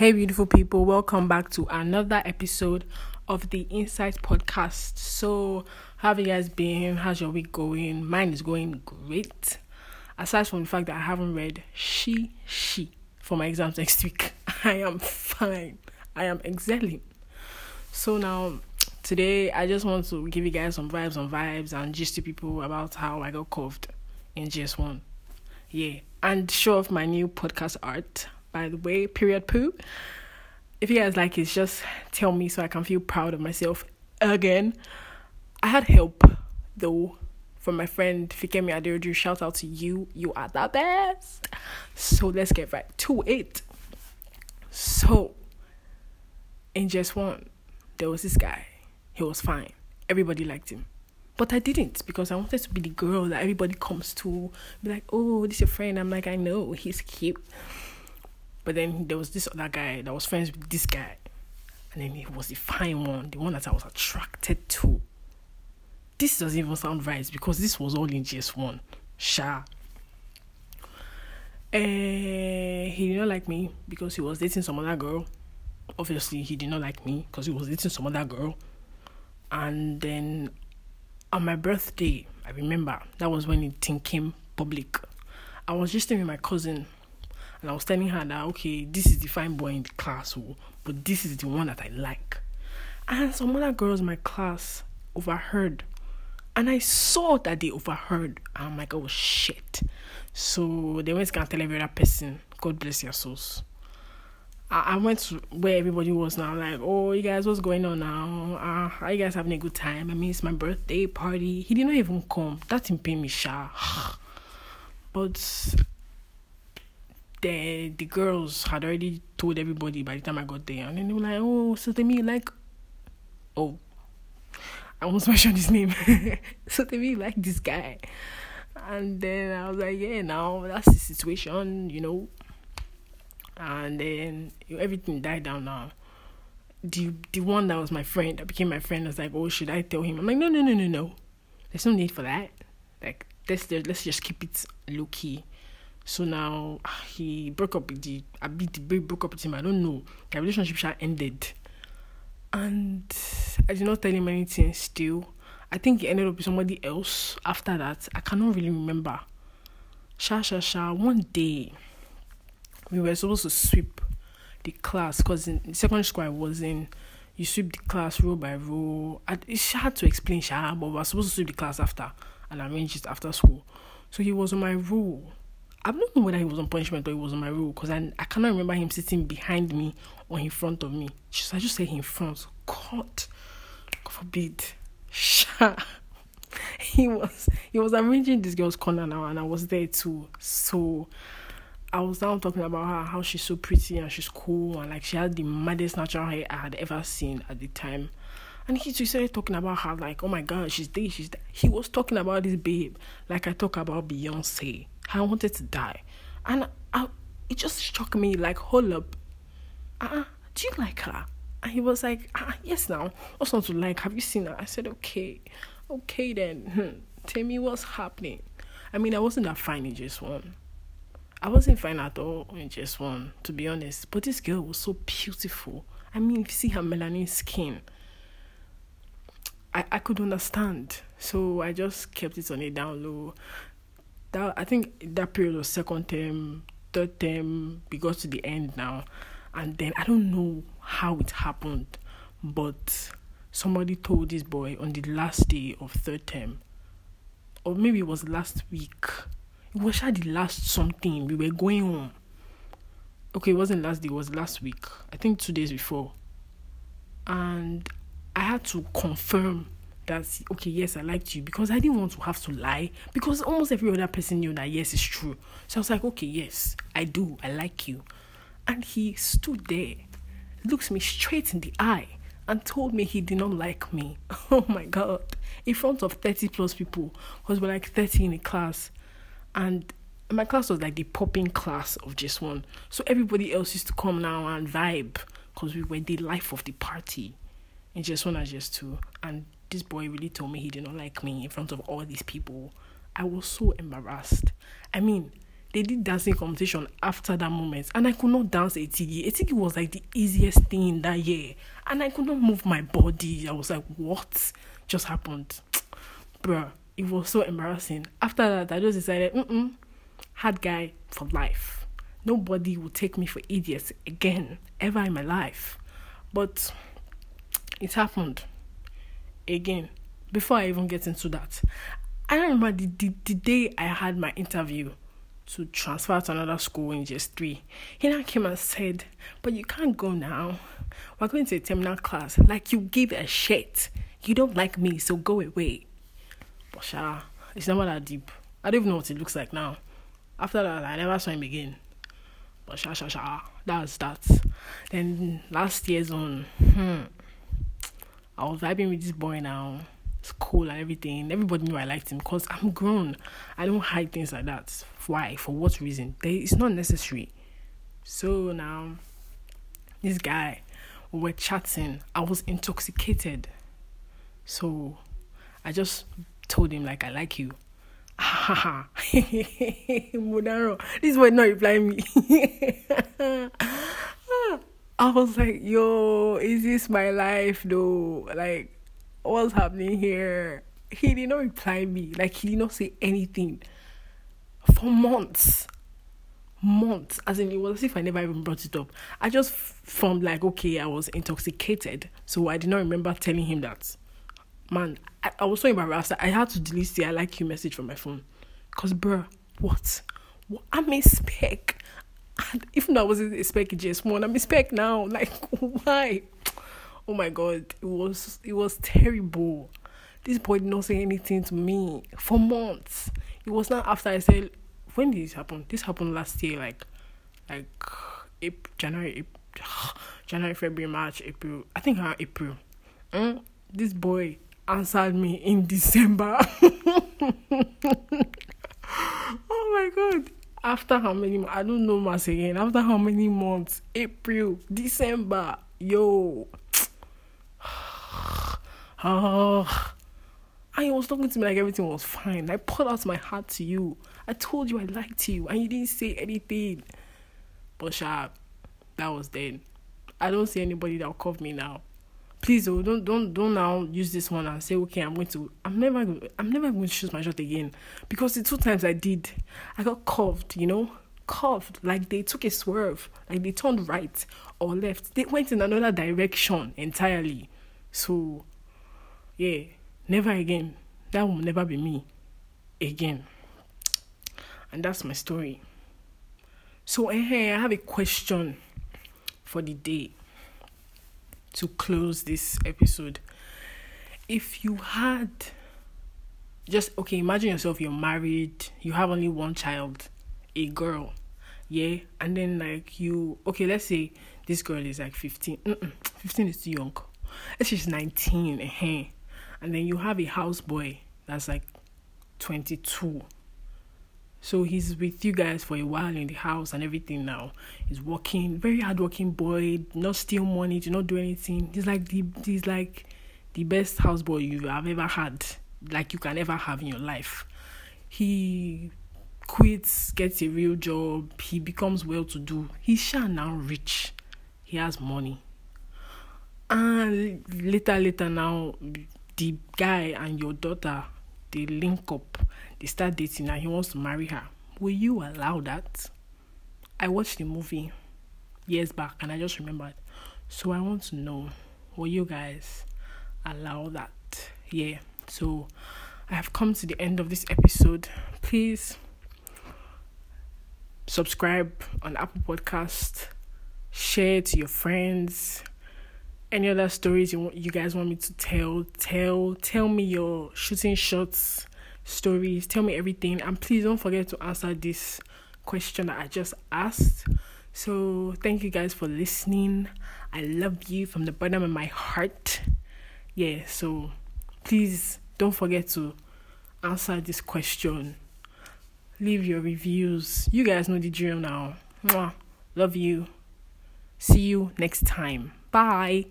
Hey, beautiful people, welcome back to another episode of the Insight Podcast. So, how have you guys been? How's your week going? Mine is going great. Aside from the fact that I haven't read She She for my exams next week, I am fine. I am excelling. So, now today I just want to give you guys some vibes on vibes and just to people about how I got curved in GS1. Yeah, and show off my new podcast art by the way, period poo. If you guys like it, just tell me so I can feel proud of myself again. I had help though from my friend Fikemi Aderoju. Shout out to you. You are the best. So let's get right to it. So in GS1, there was this guy. He was fine. Everybody liked him. But I didn't because I wanted to be the girl that everybody comes to. Be like, oh, this is your friend. I'm like, I know, he's cute. But then there was this other guy that was friends with this guy. And then he was the fine one, the one that I was attracted to. This doesn't even sound right because this was all in GS1. Sha. Uh, he did not like me because he was dating some other girl. Obviously, he did not like me because he was dating some other girl. And then on my birthday, I remember that was when it came public. I was just with my cousin and I was telling her that okay, this is the fine boy in the class, oh, but this is the one that I like. And some other girls in my class overheard. And I saw that they overheard. I'm like, oh shit. So they went to tell every other person, God bless your souls. I, went to where everybody was now, like, oh, you guys, what's going on now? Uh, are you guys having a good time? I mean, it's my birthday party. He did not even come. That didn't pay me, sha. but the the girls had already told everybody by the time I got there, and then they were like, "Oh, so to me, like, oh, I almost mentioned his name. so to me, like this guy." And then I was like, "Yeah, now that's the situation, you know." And then everything died down now. The the one that was my friend that became my friend I was like, "Oh, should I tell him?" I'm like, "No, no, no, no, no. There's no need for that. Like, let's let's just keep it low key." So now ah, he broke up with the I beat the baby broke up with him. I don't know. The relationship shall ended. And I did not tell him anything still. I think he ended up with somebody else after that. I cannot really remember. Sha sha sha. One day we were supposed to sweep the class because in secondary school I was in, you sweep the class row by row. I, it's hard to explain, Sha, but we were supposed to sweep the class after and arrange it after school. So he was on my row I don't know whether he was on punishment or he was on my rule because I, I cannot remember him sitting behind me or in front of me. I just say in front. God, God forbid. Sha. He was he was arranging this girl's corner now and I was there too. So I was now talking about her how she's so pretty and she's cool and like she had the maddest natural hair I had ever seen at the time. And he just started talking about her like, oh my god, she's this, she's that. He was talking about this babe like I talk about Beyonce. I wanted to die. And I, it just struck me like, hold up. Uh, do you like her? And he was like, ah, yes, now. What's not to like? Have you seen her? I said, okay. Okay, then. Hmm. Tell me what's happening. I mean, I wasn't that fine in GS1. I wasn't fine at all in GS1, to be honest. But this girl was so beautiful. I mean, if you see her melanin skin, I, I could understand. So I just kept it on a down low that I think that period was second term, third term. We got to the end now, and then I don't know how it happened, but somebody told this boy on the last day of third term, or maybe it was last week. It was actually the last something we were going home. Okay, it wasn't last day. It was last week. I think two days before, and I had to confirm that okay yes i liked you because i didn't want to have to lie because almost every other person knew that yes it's true. So i was like okay yes i do i like you. And he stood there looks me straight in the eye and told me he did not like me. Oh my god. In front of 30 plus people because we're like 30 in a class and my class was like the popping class of GS1 so everybody else used to come now and vibe because we were the life of the party. In GS1 and GS2 and this boy really told me he did not like me in front of all these people. I was so embarrassed. I mean, they did dancing competition after that moment, and I could not dance Etigi. Etigi was like the easiest thing that year, and I could not move my body. I was like, what just happened, bruh? It was so embarrassing. After that, I just decided, mm mm hard guy for life. Nobody will take me for idiots again, ever in my life. But it happened again. Before I even get into that, I remember the, the, the day I had my interview to transfer to another school in just three. He now came and said, But you can't go now. We're going to a terminal class. Like you give a shit. You don't like me, so go away. But it's never that deep. I don't even know what it looks like now. After that, I never saw him again. But sha sha sha, that's that. Then last year's on, hmm, I was vibing with this boy now. It's cool and everything. Everybody knew I liked him because I'm grown. I don't hide things like that. Why? For what reason? They, it's not necessary. So now, this guy, we were chatting. I was intoxicated. So I just told him, like, I like you. Modaro. This boy not replying me. I was like, yo, is this my life though? Like, what's happening here? He did not reply me. Like he did not say anything for months. Months. As in it was as if I never even brought it up. I just from like, okay, I was intoxicated. So I did not remember telling him that. Man, I, I was so embarrassed. I had to delete the I like you message from my phone. Cause bruh, what? what? I'm a. Even though I wasn't expecting spec JS1, I'm spec now. Like, why? Oh my god, it was it was terrible. This boy did not say anything to me for months. It was not after I said, when did this happen? This happened last year, like, like April, January, April, January, February, March, April. I think around April. Mm, this boy answered me in December. oh my god. After how many I don't know months again. After how many months? April, December. Yo. oh. And he was talking to me like everything was fine. I poured out my heart to you. I told you I liked you and you didn't say anything. But sharp, that was then. I don't see anybody that'll cover me now please oh, don't don't don't now use this one and say okay i'm going to i'm never i'm never going to shoot my shot again. Because the two times i did i got curved you know? Curved. Like they took a swerve. Like they turned right or left. They went in another direction entirely. So yeah never again. That will never be me again. And that's my story. So hey, i have a question for the day to close this episode. If you had just okay, imagine yourself you're married, you have only one child, a girl, yeah, and then like you okay, let's say this girl is like 15, Mm-mm, 15 is too young, let's say she's 19, uh-huh. and then you have a houseboy that's like 22 so he's with you guys for a while in the house and everything now. He's working, very hardworking boy, not steal money, do not do anything. He's like the he's like the best houseboy you have ever had, like you can ever have in your life. He quits, gets a real job, he becomes well to do. He's sure now rich. He has money. And later, later now, the guy and your daughter they link up they start dating and he wants to marry her, will you allow that? I watched the movie years back and I just remembered. So I want to know, will you guys allow that? Yeah. So I have come to the end of this episode. Please subscribe on Apple Podcast, share to your friends. Any other stories you want, you guys want me to tell? Tell tell me your shooting shots stories. Tell me everything. And please don't forget to answer this question that I just asked. So, thank you guys for listening. I love you from the bottom of my heart. Yeah, so please don't forget to answer this question. Leave your reviews. You guys know the drill now. Mwah. Love you. See you next time. Bye.